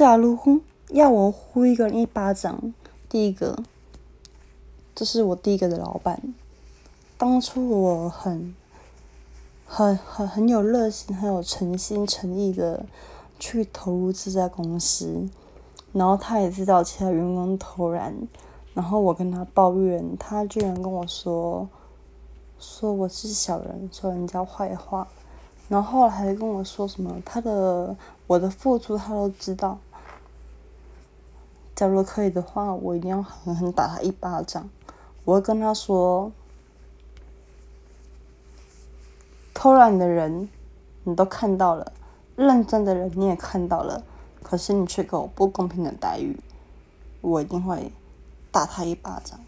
假如要我呼一个人一巴掌，第一个，这是我第一个的老板。当初我很、很、很、很有热心、很有诚心诚意的去投入这家公司，然后他也知道其他员工偷懒，然后我跟他抱怨，他居然跟我说，说我是小人，说人家坏话。然后还跟我说什么，他的我的付出他都知道。假如可以的话，我一定要狠狠打他一巴掌。我会跟他说：“偷懒的人你都看到了，认真的人你也看到了，可是你却给我不公平的待遇，我一定会打他一巴掌。”